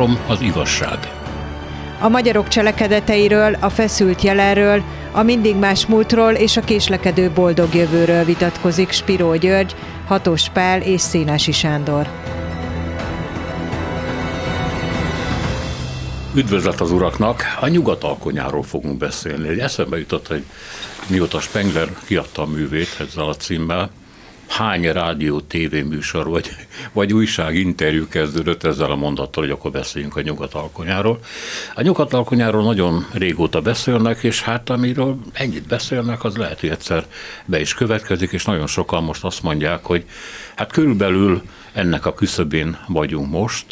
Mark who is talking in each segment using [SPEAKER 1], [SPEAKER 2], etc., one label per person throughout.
[SPEAKER 1] Három az igazság.
[SPEAKER 2] A magyarok cselekedeteiről, a feszült jelenről, a mindig más múltról és a késlekedő boldog jövőről vitatkozik Spiró György, Hatos Pál és Szénási Sándor.
[SPEAKER 1] Üdvözlet az uraknak! A nyugat alkonyáról fogunk beszélni. Egy eszembe jutott, hogy mióta Spengler kiadta a művét ezzel a címmel, hány rádió, tévéműsor vagy, vagy újság interjú kezdődött ezzel a mondattal, hogy akkor beszéljünk a nyugat alkonyáról. A nyugat alkonyáról nagyon régóta beszélnek, és hát amiről ennyit beszélnek, az lehet, hogy egyszer be is következik, és nagyon sokan most azt mondják, hogy hát körülbelül ennek a küszöbén vagyunk most.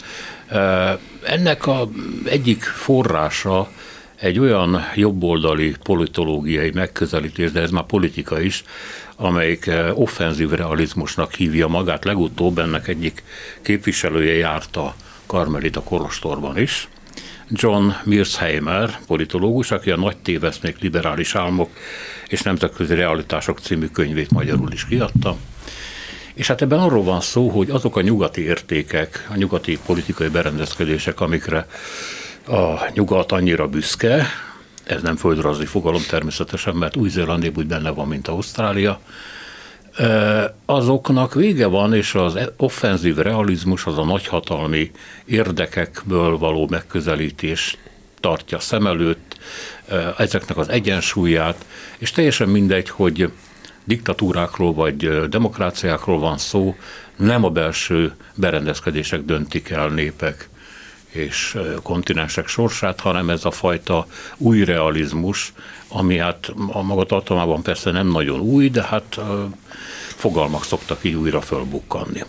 [SPEAKER 1] Ennek a egyik forrása egy olyan jobboldali politológiai megközelítés, de ez már politika is, amelyik offenzív realizmusnak hívja magát. Legutóbb ennek egyik képviselője járt a Karmelita Kolostorban is. John Mirsheimer, politológus, aki a Nagy téveszmék, liberális álmok és nemzetközi realitások című könyvét magyarul is kiadta. És hát ebben arról van szó, hogy azok a nyugati értékek, a nyugati politikai berendezkedések, amikre a nyugat annyira büszke, ez nem földrajzi fogalom természetesen, mert Új-Zéland úgy benne van, mint Ausztrália, azoknak vége van, és az offenzív realizmus, az a nagyhatalmi érdekekből való megközelítés tartja szem előtt, ezeknek az egyensúlyát, és teljesen mindegy, hogy diktatúrákról vagy demokráciákról van szó, nem a belső berendezkedések döntik el népek és kontinensek sorsát, hanem ez a fajta új realizmus, ami hát a maga tartalmában persze nem nagyon új, de hát fogalmak szoktak így újra fölbukkanni.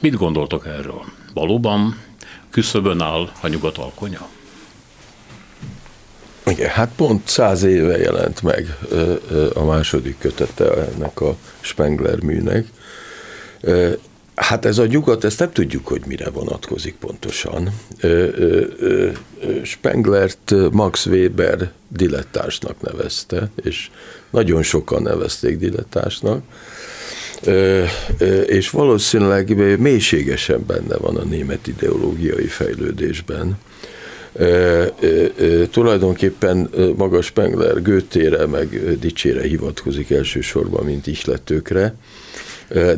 [SPEAKER 1] Mit gondoltok erről? Valóban küszöbön áll a nyugat alkonya?
[SPEAKER 3] Igen, hát pont száz éve jelent meg a második kötete ennek a Spengler műnek. Hát ez a nyugat, ezt nem tudjuk, hogy mire vonatkozik pontosan. Spenglert Max Weber dilettásnak nevezte, és nagyon sokan nevezték dilettásnak, és valószínűleg mélységesen benne van a német ideológiai fejlődésben. Tulajdonképpen maga Spengler Götére meg dicsére hivatkozik elsősorban, mint ihletőkre,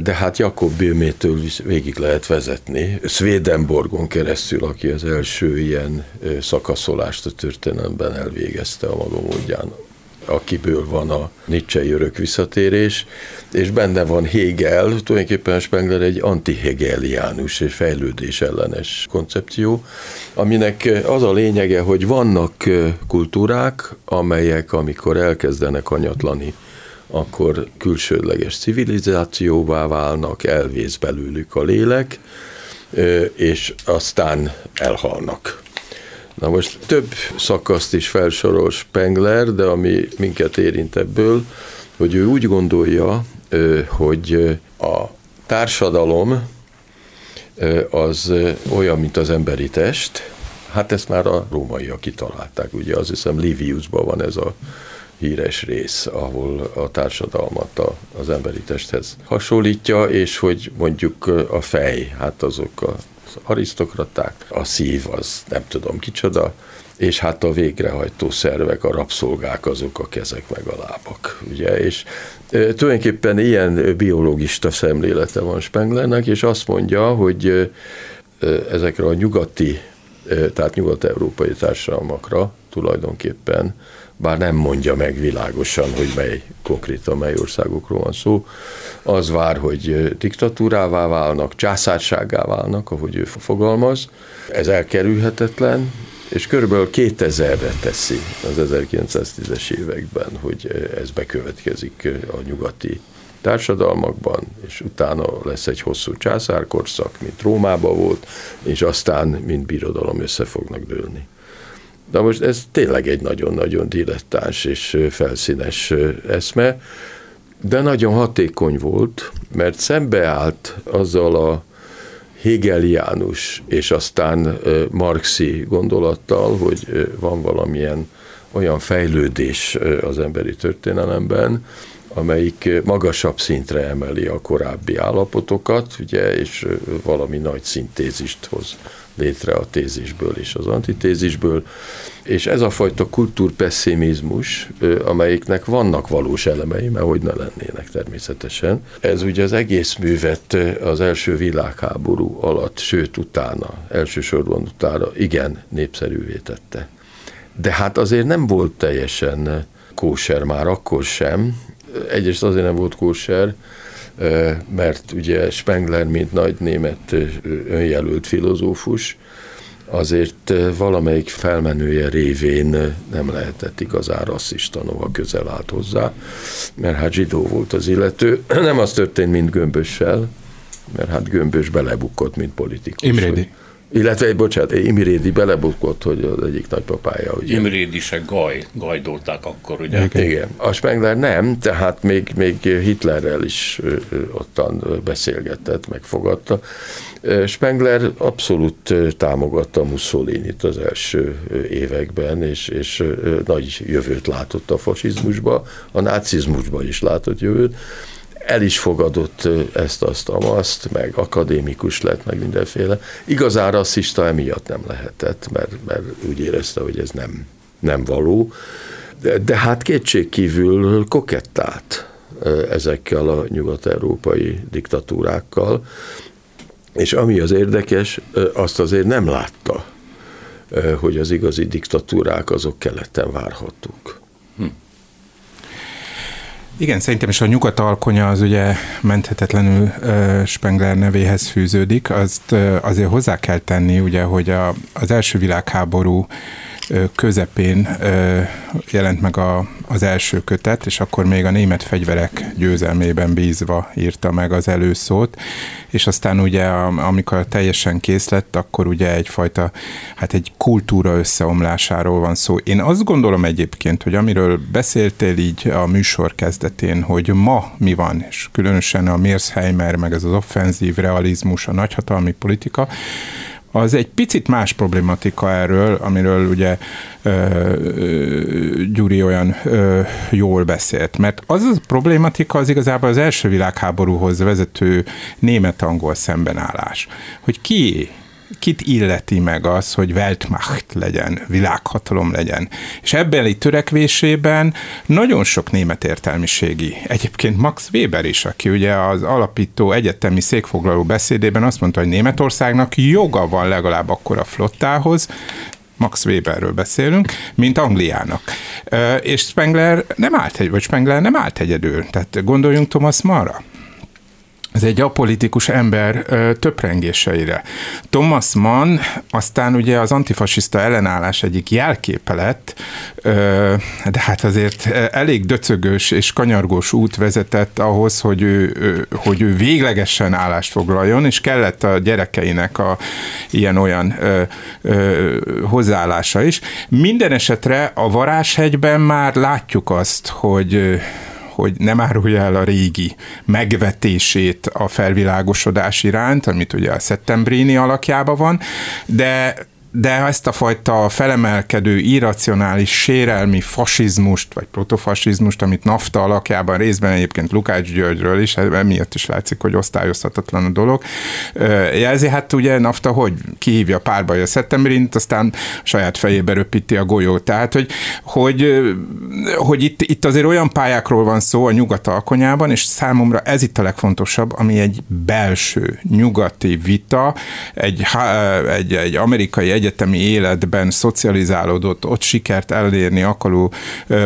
[SPEAKER 3] de hát Jakob Böhmétől végig lehet vezetni. Swedenborgon keresztül, aki az első ilyen szakaszolást a történelemben elvégezte a maga módján, akiből van a Nietzsche örök visszatérés, és benne van Hegel, tulajdonképpen Spengler egy antihegeliánus és fejlődés ellenes koncepció, aminek az a lényege, hogy vannak kultúrák, amelyek amikor elkezdenek anyatlani akkor külsődleges civilizációvá válnak, elvész belőlük a lélek, és aztán elhalnak. Na most több szakaszt is felsorol Spengler, de ami minket érint ebből, hogy ő úgy gondolja, hogy a társadalom az olyan, mint az emberi test, hát ezt már a rómaiak kitalálták, ugye azt hiszem Liviusban van ez a híres rész, ahol a társadalmat a, az emberi testhez hasonlítja, és hogy mondjuk a fej, hát azok az arisztokraták, a szív az nem tudom kicsoda, és hát a végrehajtó szervek, a rabszolgák azok a kezek meg a lábak, ugye, és tulajdonképpen ilyen biológista szemlélete van Spenglernek, és azt mondja, hogy ezekre a nyugati, tehát nyugat-európai társadalmakra tulajdonképpen bár nem mondja meg világosan, hogy mely konkrétan mely országokról van szó, az vár, hogy diktatúrává válnak, császárságá válnak, ahogy ő fogalmaz. Ez elkerülhetetlen, és körülbelül 2000-re teszi az 1910-es években, hogy ez bekövetkezik a nyugati társadalmakban, és utána lesz egy hosszú császárkorszak, mint Rómában volt, és aztán, mint birodalom össze fognak dőlni. De most ez tényleg egy nagyon-nagyon dilettáns és felszínes eszme, de nagyon hatékony volt, mert szembeállt azzal a hegeliánus és aztán marxi gondolattal, hogy van valamilyen olyan fejlődés az emberi történelemben, amelyik magasabb szintre emeli a korábbi állapotokat, ugye, és valami nagy szintézist hoz létre a tézisből és az antitézisből, és ez a fajta kultúrpesszimizmus, amelyiknek vannak valós elemei, mert hogy ne lennének természetesen, ez ugye az egész művet az első világháború alatt, sőt utána, elsősorban utána igen népszerűvé tette. De hát azért nem volt teljesen kóser már akkor sem. Egyrészt azért nem volt kóser, mert ugye Spengler, mint nagy német önjelölt filozófus, azért valamelyik felmenője révén nem lehetett igazán rasszista, noha közel állt hozzá, mert hát zsidó volt az illető. Nem az történt, mint Gömbössel, mert hát Gömbös belebukott, mint politikus.
[SPEAKER 4] Imrédi.
[SPEAKER 3] Illetve, bocsánat, Imrédi belebukott, hogy az egyik nagypapája. Ugye.
[SPEAKER 1] Imrédi se gaj, gajdolták akkor, ugye?
[SPEAKER 3] Igen. Igen. A Spengler nem, tehát még, még Hitlerrel is ottan beszélgetett, megfogadta. Spengler abszolút támogatta Mussolini-t az első években, és, és nagy jövőt látott a fasizmusba, a nácizmusba is látott jövőt, el is fogadott ezt, azt, amaszt, meg akadémikus lett, meg mindenféle. Igazán rasszista emiatt nem lehetett, mert, mert úgy érezte, hogy ez nem, nem való. De, de hát kétségkívül kokettált ezekkel a nyugat-európai diktatúrákkal, és ami az érdekes, azt azért nem látta, hogy az igazi diktatúrák azok keleten várhatók.
[SPEAKER 4] Igen, szerintem is a nyugat alkonya az ugye menthetetlenül uh, Spengler nevéhez fűződik. Azt azért hozzá kell tenni, ugye, hogy a, az első világháború közepén jelent meg a, az első kötet, és akkor még a német fegyverek győzelmében bízva írta meg az előszót, és aztán ugye amikor teljesen kész lett, akkor ugye egyfajta, hát egy kultúra összeomlásáról van szó. Én azt gondolom egyébként, hogy amiről beszéltél így a műsor kezdetén, hogy ma mi van, és különösen a Mearsheimer, meg ez az offenzív realizmus, a nagyhatalmi politika, az egy picit más problematika erről, amiről ugye Gyuri olyan jól beszélt. Mert az a problématika az igazából az első világháborúhoz vezető német-angol szembenállás. Hogy ki kit illeti meg az, hogy Weltmacht legyen, világhatalom legyen. És ebbeli törekvésében nagyon sok német értelmiségi, egyébként Max Weber is, aki ugye az alapító egyetemi székfoglaló beszédében azt mondta, hogy Németországnak joga van legalább akkor a flottához, Max Weberről beszélünk, mint Angliának. És Spengler nem állt, vagy Spengler nem állt egyedül. Tehát gondoljunk Thomas Manra ez egy apolitikus ember ö, töprengéseire. Thomas Mann aztán ugye az antifasiszta ellenállás egyik jelképe lett, ö, de hát azért elég döcögös és kanyargós út vezetett ahhoz, hogy ő, ö, hogy ő véglegesen állást foglaljon, és kellett a gyerekeinek a ilyen-olyan ö, ö, hozzáállása is. Minden esetre a Varázshegyben már látjuk azt, hogy hogy nem árulja el a régi megvetését a felvilágosodás iránt, amit ugye a Settembrini alakjában van, de de ezt a fajta felemelkedő, irracionális, sérelmi fasizmust, vagy protofasizmust, amit NAFTA alakjában részben egyébként Lukács Györgyről is, emiatt is látszik, hogy osztályozhatatlan a dolog, jelzi, hát ugye NAFTA hogy kihívja párba a szeptemberint, aztán saját fejébe röpíti a golyót. Tehát, hogy, hogy, hogy itt, itt azért olyan pályákról van szó a nyugat alkonyában, és számomra ez itt a legfontosabb, ami egy belső nyugati vita, egy, egy, egy amerikai egyetemi életben szocializálódott, ott sikert elérni akaró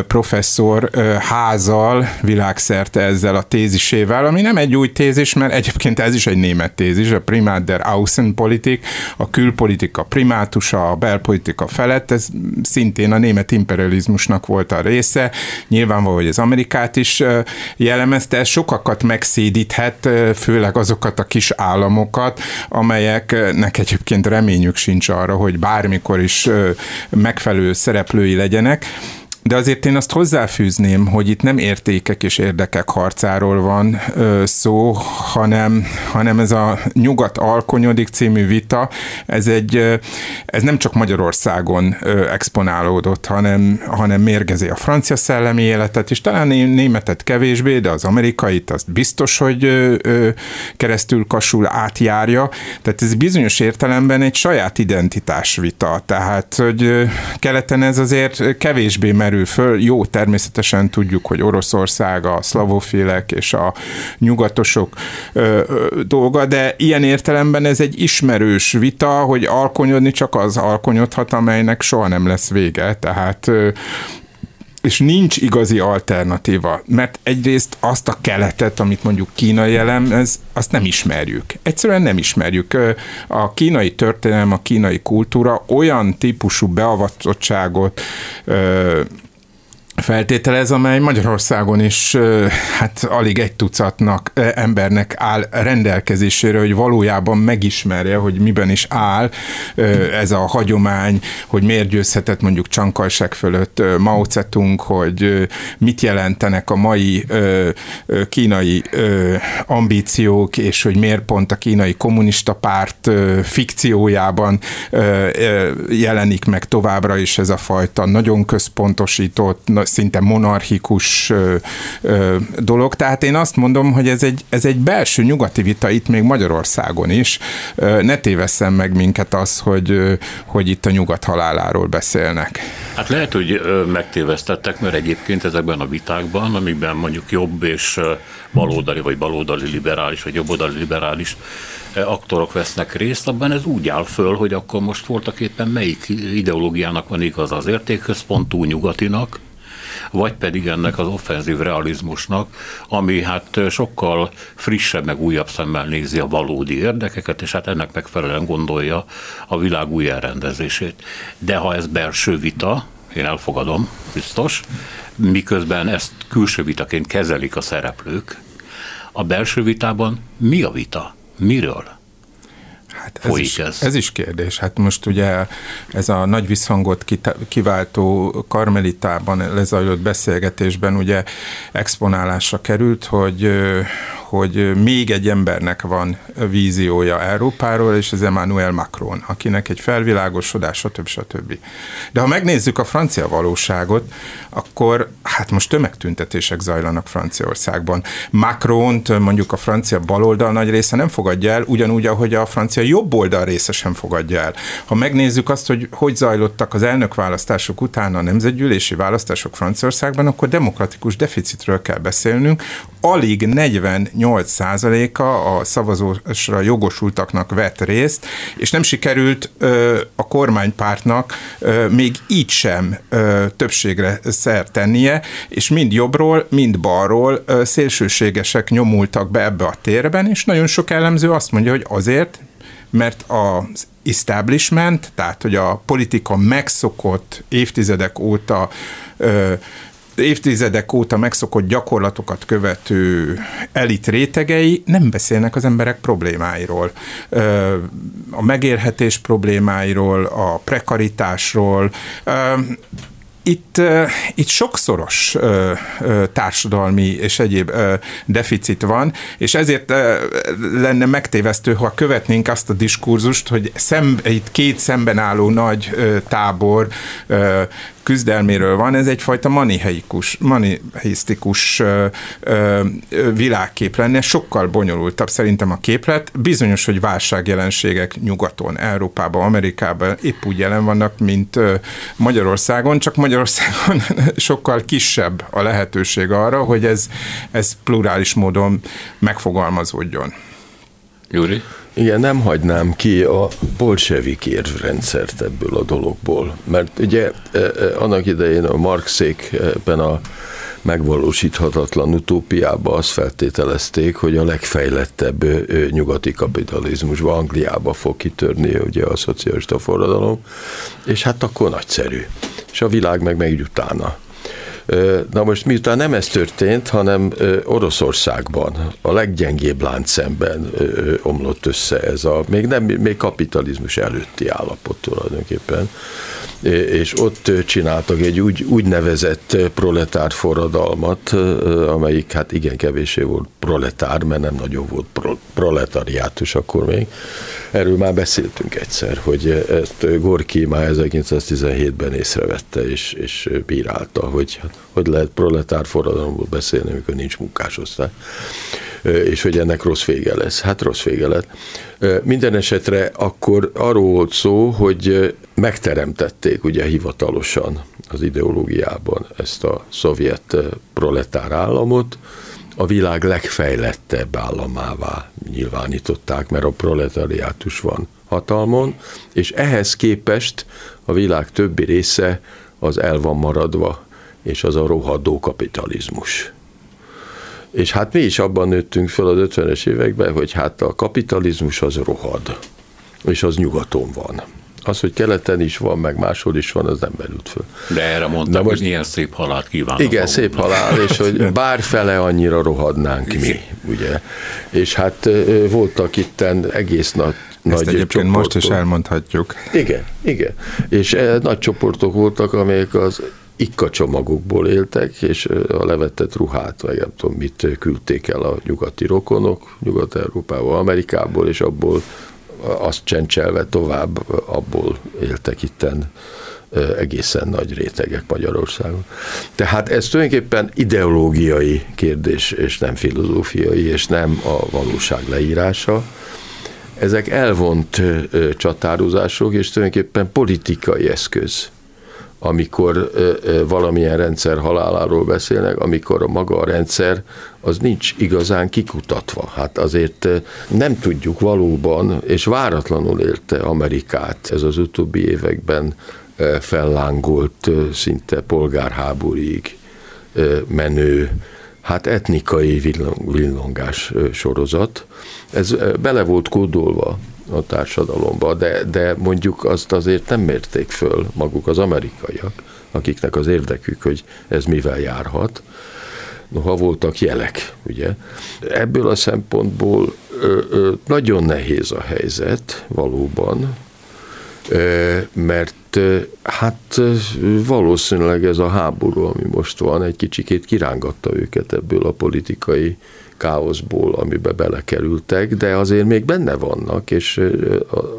[SPEAKER 4] professzor házal világszerte ezzel a tézisével, ami nem egy új tézis, mert egyébként ez is egy német tézis, a Primat der Außenpolitik, a külpolitika primátusa, a belpolitika felett, ez szintén a német imperializmusnak volt a része, nyilvánvaló, hogy az Amerikát is jellemezte, ez sokakat megszédíthet, főleg azokat a kis államokat, amelyeknek egyébként reményük sincs arra, hogy bármikor is megfelelő szereplői legyenek. De azért én azt hozzáfűzném, hogy itt nem értékek és érdekek harcáról van ö, szó, hanem, hanem ez a Nyugat alkonyodik című vita, ez, egy, ez nem csak Magyarországon ö, exponálódott, hanem, hanem mérgezi a francia szellemi életet, és talán németet kevésbé, de az amerikait azt biztos, hogy ö, ö, keresztül kasul átjárja. Tehát ez bizonyos értelemben egy saját identitás vita. Tehát, hogy keleten ez azért kevésbé merül föl. Jó, természetesen tudjuk, hogy Oroszország, a szlavofilek és a nyugatosok ö, ö, dolga, de ilyen értelemben ez egy ismerős vita, hogy alkonyodni csak az alkonyodhat, amelynek soha nem lesz vége. Tehát ö, és nincs igazi alternatíva, mert egyrészt azt a keletet, amit mondjuk Kína ez, azt nem ismerjük. Egyszerűen nem ismerjük. A kínai történelem, a kínai kultúra olyan típusú beavatottságot feltételez, amely Magyarországon is hát alig egy tucatnak embernek áll rendelkezésére, hogy valójában megismerje, hogy miben is áll ez a hagyomány, hogy miért győzhetett mondjuk Csankajság fölött Mao Zedong, hogy mit jelentenek a mai kínai ambíciók, és hogy miért pont a kínai kommunista párt fikciójában jelenik meg továbbra is ez a fajta nagyon központosított, szinte monarchikus dolog. Tehát én azt mondom, hogy ez egy, ez egy belső nyugati vita itt még Magyarországon is. Ne tévesszem meg minket az, hogy, hogy itt a nyugat haláláról beszélnek.
[SPEAKER 1] Hát lehet, hogy megtévesztettek, mert egyébként ezekben a vitákban, amikben mondjuk jobb és baloldali, vagy baloldali liberális, vagy jobboldali liberális aktorok vesznek részt, abban ez úgy áll föl, hogy akkor most voltak éppen melyik ideológiának van igaz az értékközpontú nyugatinak, vagy pedig ennek az offenzív realizmusnak, ami hát sokkal frissebb, meg újabb szemmel nézi a valódi érdekeket, és hát ennek megfelelően gondolja a világ új elrendezését. De ha ez belső vita, én elfogadom, biztos, miközben ezt külső vitaként kezelik a szereplők, a belső vitában mi a vita? Miről?
[SPEAKER 4] Hát ez, is, ez. ez is kérdés. Hát most ugye ez a nagy visszhangot kiváltó karmelitában lezajlott beszélgetésben ugye exponálásra került, hogy, hogy még egy embernek van víziója Európáról, és ez Emmanuel Macron, akinek egy felvilágosodás, stb. stb. De ha megnézzük a francia valóságot, akkor hát most tömegtüntetések zajlanak Franciaországban. macron mondjuk a francia baloldal nagy része nem fogadja el, ugyanúgy, ahogy a francia jobb oldal része sem fogadja el. Ha megnézzük azt, hogy hogy zajlottak az elnökválasztások után a nemzetgyűlési választások Franciaországban, akkor demokratikus deficitről kell beszélnünk. Alig 48%-a a szavazósra jogosultaknak vett részt, és nem sikerült ö, a kormánypártnak ö, még így sem ö, többségre szer tennie, és mind jobbról, mind balról ö, szélsőségesek nyomultak be ebbe a térben, és nagyon sok elemző azt mondja, hogy azért, mert az establishment, tehát hogy a politika megszokott évtizedek óta ö, évtizedek óta megszokott gyakorlatokat követő elit rétegei nem beszélnek az emberek problémáiról. A megérhetés problémáiról, a prekaritásról, itt, itt sokszoros társadalmi és egyéb deficit van, és ezért lenne megtévesztő, ha követnénk azt a diskurzust, hogy szembe, itt két szemben álló nagy tábor küzdelméről van, ez egyfajta maniheikus, maniheisztikus ö, ö, világkép lenne, sokkal bonyolultabb szerintem a képlet. Bizonyos, hogy válságjelenségek nyugaton, Európában, Amerikában épp úgy jelen vannak, mint Magyarországon, csak Magyarországon sokkal kisebb a lehetőség arra, hogy ez, ez plurális módon megfogalmazódjon.
[SPEAKER 1] Júri?
[SPEAKER 3] Igen, nem hagynám ki a bolsevik érvrendszert ebből a dologból, mert ugye e, e, annak idején a Marxékben a megvalósíthatatlan utópiába azt feltételezték, hogy a legfejlettebb nyugati kapitalizmusban, Angliába fog kitörni ugye a szocialista forradalom, és hát akkor nagyszerű. És a világ meg megy utána. Na most miután nem ez történt, hanem Oroszországban a leggyengébb láncszemben omlott össze ez a, még nem, még kapitalizmus előtti állapot tulajdonképpen, és ott csináltak egy úgy, úgynevezett proletár forradalmat, amelyik hát igen kevésé volt proletár, mert nem nagyon volt pro, proletariátus akkor még. Erről már beszéltünk egyszer, hogy ezt Gorki már 1917-ben észrevette és, és bírálta, hogy hogy lehet proletár forradalomból beszélni, amikor nincs munkásosztály és hogy ennek rossz vége lesz. Hát rossz vége lett. Minden esetre akkor arról volt szó, hogy megteremtették ugye hivatalosan az ideológiában ezt a szovjet proletár államot, a világ legfejlettebb államává nyilvánították, mert a proletariátus van hatalmon, és ehhez képest a világ többi része az el van maradva, és az a rohadó kapitalizmus. És hát mi is abban nőttünk fel az 50-es években, hogy hát a kapitalizmus az rohad, és az nyugaton van. Az, hogy keleten is van, meg máshol is van, az nem merült föl.
[SPEAKER 1] De erre mondtam, most, hogy ilyen szép halált kívánok.
[SPEAKER 3] Igen, szép halál, és hogy bárfele annyira rohadnánk mi, ugye. És hát voltak itten egész nagy
[SPEAKER 4] Ezt nagy egyébként csoportok. most is elmondhatjuk.
[SPEAKER 3] Igen, igen. És nagy csoportok voltak, amelyek az ikka csomagokból éltek, és a levetett ruhát, vagy nem tudom mit küldték el a nyugati rokonok, Nyugat-Európából, Amerikából, és abból azt csencselve tovább, abból éltek itten egészen nagy rétegek Magyarországon. Tehát ez tulajdonképpen ideológiai kérdés, és nem filozófiai, és nem a valóság leírása. Ezek elvont csatározások, és tulajdonképpen politikai eszköz amikor valamilyen rendszer haláláról beszélnek, amikor a maga a rendszer az nincs igazán kikutatva. Hát azért nem tudjuk valóban, és váratlanul érte Amerikát ez az utóbbi években fellángolt szinte polgárháborúig menő, hát etnikai villongás sorozat. Ez bele volt kódolva a társadalomba, de, de mondjuk azt azért nem mérték föl maguk az amerikaiak, akiknek az érdekük, hogy ez mivel járhat. Noha voltak jelek, ugye. Ebből a szempontból ö, ö, nagyon nehéz a helyzet valóban, ö, mert ö, hát valószínűleg ez a háború, ami most van, egy kicsikét kirángatta őket ebből a politikai káoszból, amibe belekerültek, de azért még benne vannak, és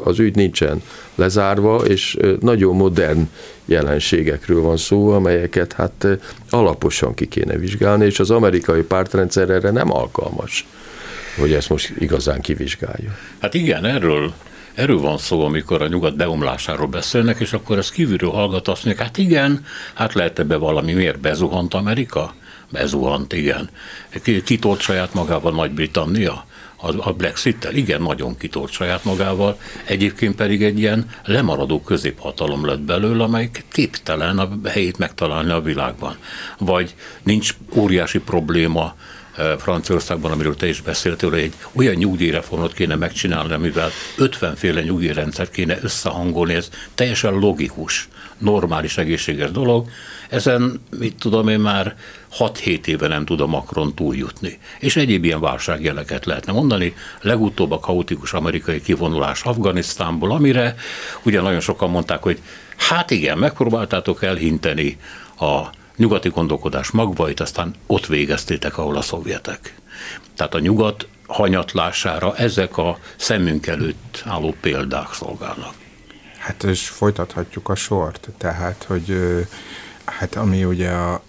[SPEAKER 3] az ügy nincsen lezárva, és nagyon modern jelenségekről van szó, amelyeket hát alaposan ki kéne vizsgálni, és az amerikai pártrendszer erre nem alkalmas, hogy ezt most igazán kivizsgálja.
[SPEAKER 1] Hát igen, erről Erről van szó, amikor a nyugat beomlásáról beszélnek, és akkor ezt kívülről hallgat azt mondják, hát igen, hát lehet ebbe valami, miért bezuhant Amerika? Bezuhant, igen. Kitolt saját magával Nagy-Britannia? a Brexit-tel? Igen, nagyon kitolt saját magával, egyébként pedig egy ilyen lemaradó középhatalom lett belőle, amely képtelen a helyét megtalálni a világban. Vagy nincs óriási probléma eh, Franciaországban, amiről te is beszéltél, hogy egy olyan nyugdíjreformot kéne megcsinálni, amivel 50 féle nyugdíjrendszert kéne összehangolni, ez teljesen logikus, normális, egészséges dolog, ezen, mit tudom én már 6-7 éve nem tud a Macron túljutni. És egyéb ilyen válságjeleket lehetne mondani. Legutóbb a kaotikus amerikai kivonulás Afganisztánból, amire ugye nagyon sokan mondták, hogy hát igen, megpróbáltátok elhinteni a nyugati gondolkodás magvait, aztán ott végeztétek, ahol a szovjetek. Tehát a nyugat hanyatlására ezek a szemünk előtt álló példák szolgálnak.
[SPEAKER 4] Hát és folytathatjuk a sort, tehát, hogy Hát ami ugye a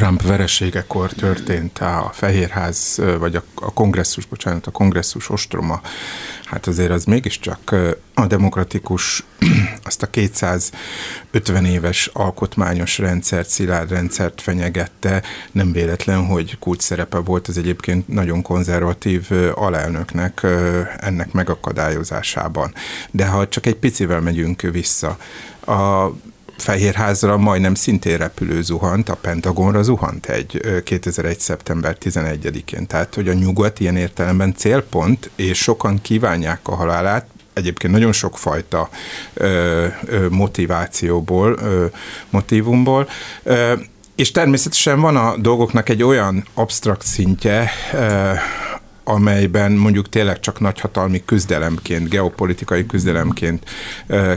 [SPEAKER 4] Trump vereségekor történt a Fehérház, vagy a, a kongresszus, bocsánat, a kongresszus ostroma, hát azért az mégiscsak a demokratikus, azt a 250 éves alkotmányos rendszert, szilárd rendszert fenyegette, nem véletlen, hogy kulcs szerepe volt az egyébként nagyon konzervatív alelnöknek ennek megakadályozásában. De ha csak egy picivel megyünk vissza, a Fehérházra majdnem szintén repülő zuhant, a Pentagonra zuhant egy 2001. szeptember 11-én. Tehát, hogy a nyugat ilyen értelemben célpont, és sokan kívánják a halálát, egyébként nagyon sokfajta ö, ö, motivációból, ö, motivumból. Ö, és természetesen van a dolgoknak egy olyan absztrakt szintje, amelyben mondjuk tényleg csak nagyhatalmi küzdelemként, geopolitikai küzdelemként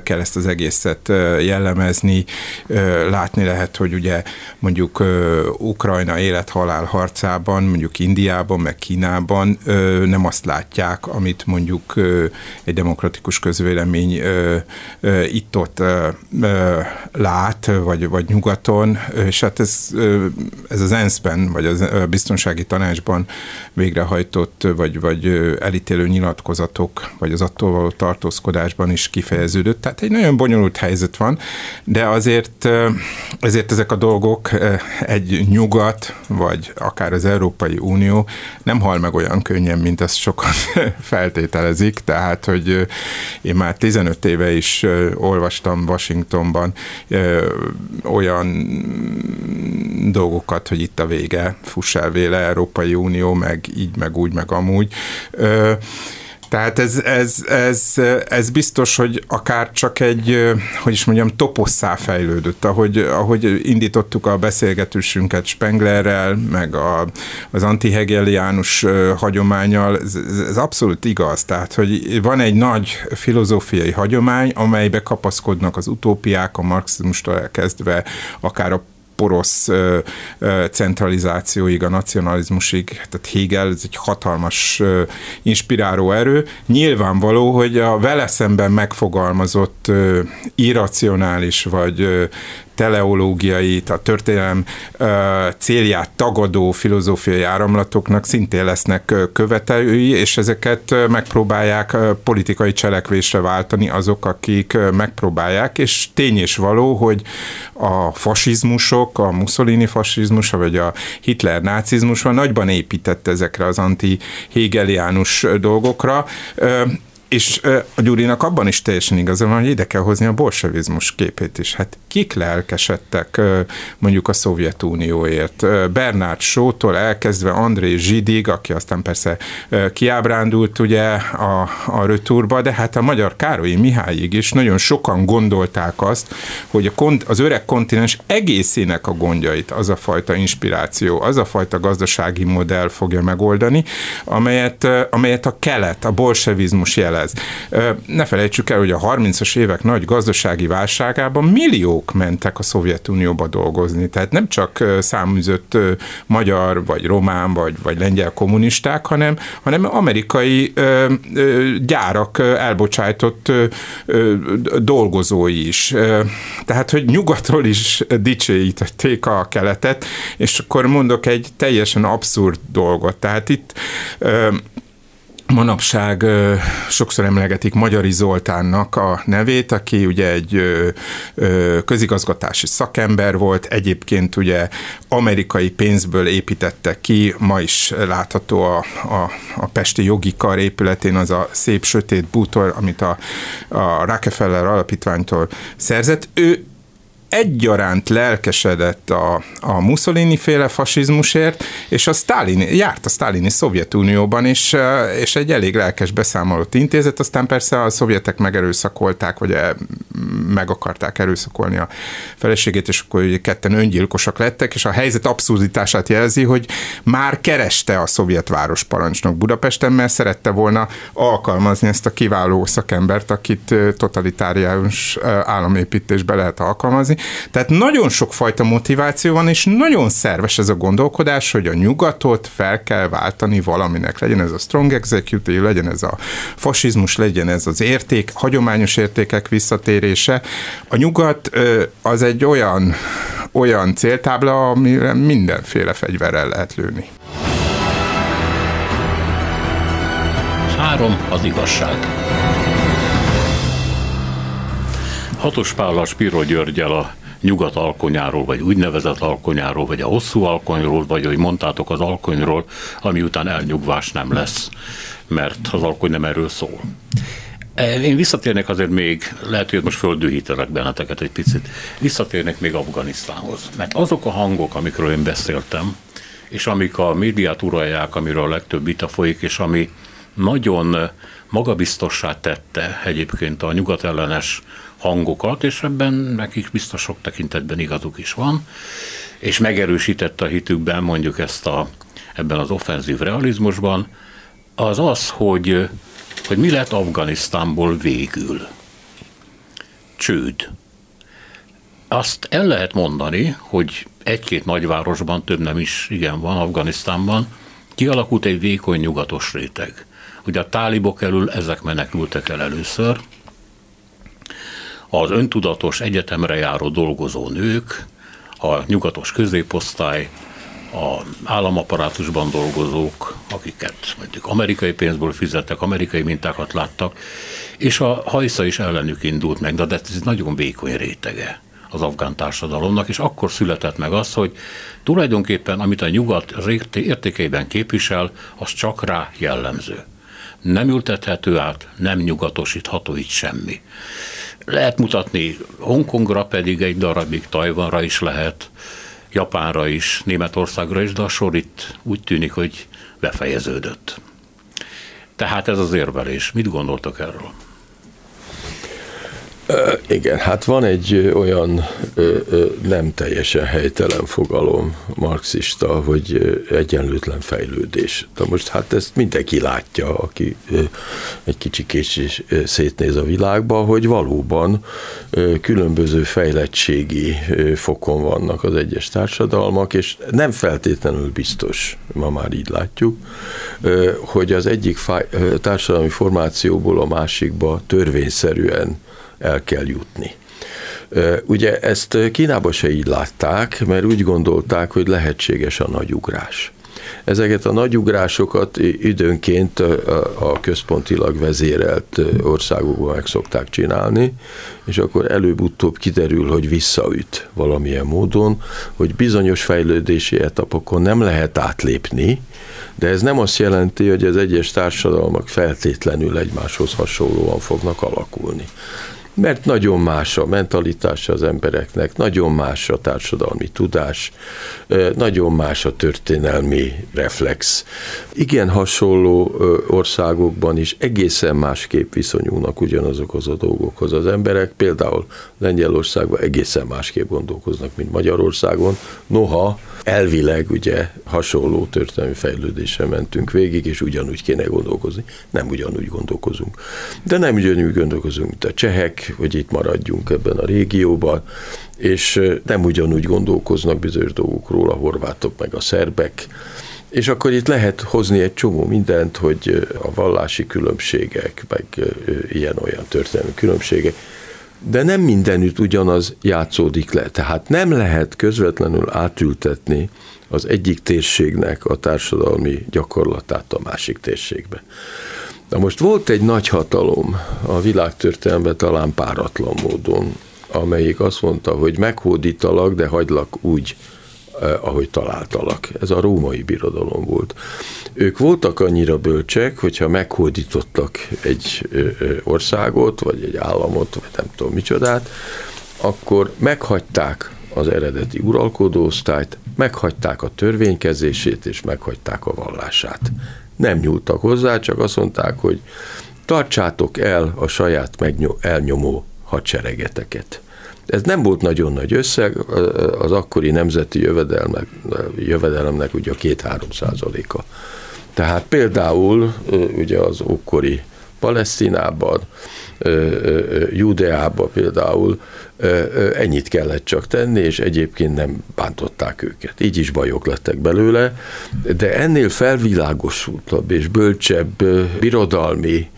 [SPEAKER 4] kell ezt az egészet jellemezni. Látni lehet, hogy ugye mondjuk Ukrajna élethalál harcában, mondjuk Indiában, meg Kínában nem azt látják, amit mondjuk egy demokratikus közvélemény itt-ott lát, vagy, vagy nyugaton, és hát ez, ez az ENSZ-ben, vagy a biztonsági tanácsban végrehajtott vagy, vagy elítélő nyilatkozatok, vagy az attól való tartózkodásban is kifejeződött. Tehát egy nagyon bonyolult helyzet van, de azért, ezért ezek a dolgok egy nyugat, vagy akár az Európai Unió nem hal meg olyan könnyen, mint ezt sokan feltételezik. Tehát, hogy én már 15 éve is olvastam Washingtonban olyan dolgokat, hogy itt a vége, fuss el véle, Európai Unió, meg így, meg úgy, meg amúgy. Tehát ez, ez, ez, ez biztos, hogy akár csak egy, hogy is mondjam, toposszá fejlődött, ahogy, ahogy indítottuk a beszélgetésünket Spenglerrel, meg a, az antihegeliánus hagyományal, ez, ez abszolút igaz. Tehát, hogy van egy nagy filozófiai hagyomány, amelybe kapaszkodnak az utópiák, a marxizmustól elkezdve, akár a porosz centralizációig, a nacionalizmusig, tehát Hegel, ez egy hatalmas inspiráló erő. Nyilvánvaló, hogy a vele szemben megfogalmazott irracionális vagy ö, teleológiai, a történelem célját tagadó filozófiai áramlatoknak szintén lesznek követelői, és ezeket megpróbálják politikai cselekvésre váltani azok, akik megpróbálják, és tény és való, hogy a fasizmusok, a Mussolini fasizmusa, vagy a Hitler nácizmus van nagyban épített ezekre az anti-hegeliánus dolgokra, és a Gyurinak abban is teljesen igaza van, hogy ide kell hozni a bolsevizmus képét is. Hát kik lelkesedtek mondjuk a Szovjetunióért? Bernard Sótól elkezdve André Zsidig, aki aztán persze kiábrándult ugye a, a röturba, de hát a magyar Károlyi Mihályig is nagyon sokan gondolták azt, hogy a kont, az öreg kontinens egészének a gondjait az a fajta inspiráció, az a fajta gazdasági modell fogja megoldani, amelyet, amelyet a kelet, a bolsevizmus jelent ez. Ne felejtsük el, hogy a 30-as évek nagy gazdasági válságában milliók mentek a Szovjetunióba dolgozni, tehát nem csak száműzött magyar, vagy román, vagy, vagy lengyel kommunisták, hanem, hanem amerikai gyárak elbocsájtott dolgozói is. Tehát, hogy nyugatról is dicsőítették a keletet, és akkor mondok egy teljesen abszurd dolgot. Tehát itt Manapság sokszor emlegetik Magyari Zoltánnak a nevét, aki ugye egy közigazgatási szakember volt, egyébként ugye amerikai pénzből építette ki, ma is látható a, a, a Pesti Jogi Kar épületén az a szép sötét bútor, amit a, a Rockefeller alapítványtól szerzett. Ő egyaránt lelkesedett a, a Mussolini féle fasizmusért, és a Stalin, járt a Stalini Szovjetunióban, és, és egy elég lelkes beszámolót intézett, aztán persze a szovjetek megerőszakolták, vagy meg akarták erőszakolni a feleségét, és akkor ugye ketten öngyilkosak lettek, és a helyzet abszurditását jelzi, hogy már kereste a szovjet városparancsnok Budapesten, mert szerette volna alkalmazni ezt a kiváló szakembert, akit totalitáriánus államépítésbe lehet alkalmazni, tehát nagyon sokfajta motiváció van, és nagyon szerves ez a gondolkodás, hogy a nyugatot fel kell váltani valaminek. Legyen ez a strong executive, legyen ez a fasizmus, legyen ez az érték, hagyományos értékek visszatérése. A nyugat az egy olyan, olyan céltábla, amire mindenféle fegyverrel lehet lőni.
[SPEAKER 1] Három az igazság. Hatos Pállal Spiro Györgyel a nyugat alkonyáról, vagy úgynevezett alkonyáról, vagy a hosszú alkonyról, vagy hogy mondtátok az alkonyról, ami után elnyugvás nem lesz, mert az alkony nem erről szól. E, én visszatérnek azért még, lehet, hogy most földühítelek benneteket egy picit, visszatérnek még Afganisztánhoz. Mert azok a hangok, amikről én beszéltem, és amik a médiát uralják, amiről a legtöbb vita folyik, és ami nagyon magabiztossá tette egyébként a nyugatellenes hangokat, és ebben nekik biztos sok tekintetben igazuk is van, és megerősítette a hitükben mondjuk ezt a, ebben az offenzív realizmusban, az az, hogy, hogy mi lett Afganisztánból végül. Csőd. Azt el lehet mondani, hogy egy-két nagyvárosban, több nem is igen van Afganisztánban, kialakult egy vékony nyugatos réteg. Ugye a tálibok elől ezek menekültek el először, az öntudatos egyetemre járó dolgozó nők, a nyugatos középosztály, a államaparátusban dolgozók, akiket mondjuk amerikai pénzből fizettek, amerikai mintákat láttak, és a hajsza is ellenük indult meg, de ez nagyon vékony rétege az afgán társadalomnak, és akkor született meg az, hogy tulajdonképpen amit a nyugat értékeiben képvisel, az csak rá jellemző. Nem ültethető át, nem nyugatosítható itt semmi. Lehet mutatni Hongkongra, pedig egy darabig Tajvanra is lehet, Japánra is, Németországra is, de a sor itt úgy tűnik, hogy befejeződött. Tehát ez az érvelés. Mit gondoltak erről?
[SPEAKER 3] Igen, hát van egy olyan nem teljesen helytelen fogalom marxista, hogy egyenlőtlen fejlődés. De most hát ezt mindenki látja, aki egy kicsi kés szétnéz a világba, hogy valóban különböző fejlettségi fokon vannak az egyes társadalmak, és nem feltétlenül biztos, ma már így látjuk, hogy az egyik társadalmi formációból a másikba törvényszerűen el kell jutni. Ugye ezt Kínába se így látták, mert úgy gondolták, hogy lehetséges a nagyugrás. Ezeket a nagyugrásokat időnként a központilag vezérelt országokban meg szokták csinálni, és akkor előbb-utóbb kiderül, hogy visszaüt valamilyen módon, hogy bizonyos fejlődési etapokon nem lehet átlépni, de ez nem azt jelenti, hogy az egyes társadalmak feltétlenül egymáshoz hasonlóan fognak alakulni mert nagyon más a mentalitása az embereknek, nagyon más a társadalmi tudás, nagyon más a történelmi reflex. Igen hasonló országokban is egészen másképp viszonyulnak ugyanazokhoz a dolgokhoz az emberek, például Lengyelországban egészen másképp gondolkoznak, mint Magyarországon, noha elvileg ugye hasonló történelmi fejlődésre mentünk végig, és ugyanúgy kéne gondolkozni. Nem ugyanúgy gondolkozunk. De nem ugyanúgy gondolkozunk, mint a csehek, hogy itt maradjunk ebben a régióban, és nem ugyanúgy gondolkoznak bizonyos dolgokról a horvátok meg a szerbek, és akkor itt lehet hozni egy csomó mindent, hogy a vallási különbségek, meg ilyen-olyan történelmi különbségek, de nem mindenütt ugyanaz játszódik le. Tehát nem lehet közvetlenül átültetni az egyik térségnek a társadalmi gyakorlatát a másik térségbe. Na most volt egy nagy hatalom a világtörténelemben talán páratlan módon, amelyik azt mondta, hogy meghódítalak, de hagylak úgy, ahogy találtalak. Ez a római birodalom volt. Ők voltak annyira bölcsek, hogyha meghódítottak egy országot, vagy egy államot, vagy nem tudom micsodát, akkor meghagyták az eredeti uralkodóosztályt, meghagyták a törvénykezését, és meghagyták a vallását. Nem nyúltak hozzá, csak azt mondták, hogy tartsátok el a saját elnyomó hadseregeteket. Ez nem volt nagyon nagy összeg, az akkori nemzeti jövedelmek, jövedelemnek ugye a két-három százaléka. Tehát például ugye az ókori Palesztinában, Judeában például ennyit kellett csak tenni, és egyébként nem bántották őket. Így is bajok lettek belőle, de ennél felvilágosultabb és bölcsebb birodalmi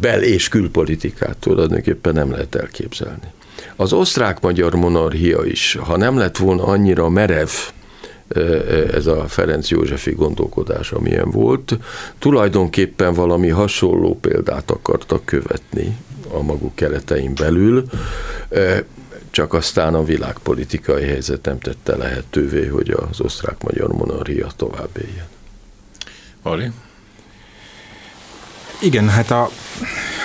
[SPEAKER 3] bel- és külpolitikát tulajdonképpen nem lehet elképzelni. Az osztrák-magyar monarchia is, ha nem lett volna annyira merev, ez a Ferenc Józsefi gondolkodás, amilyen volt, tulajdonképpen valami hasonló példát akartak követni a maguk keretein belül, csak aztán a világpolitikai helyzet nem tette lehetővé, hogy az osztrák-magyar monarchia tovább éljen.
[SPEAKER 1] Ali?
[SPEAKER 4] Igen, hát a,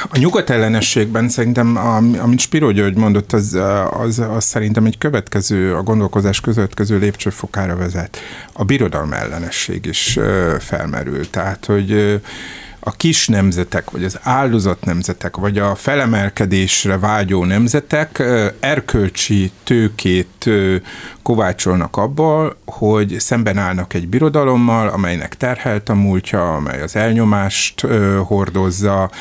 [SPEAKER 4] a nyugatellenességben szerintem, amit Spiro György mondott, az, az, az szerintem egy következő, a gondolkozás következő lépcsőfokára vezet. A birodalom ellenesség is felmerül. Tehát, hogy a kis nemzetek, vagy az áldozat nemzetek, vagy a felemelkedésre vágyó nemzetek erkölcsi tőkét kovácsolnak abból, hogy szemben állnak egy birodalommal, amelynek terhelt a múltja, amely az elnyomást hordozza,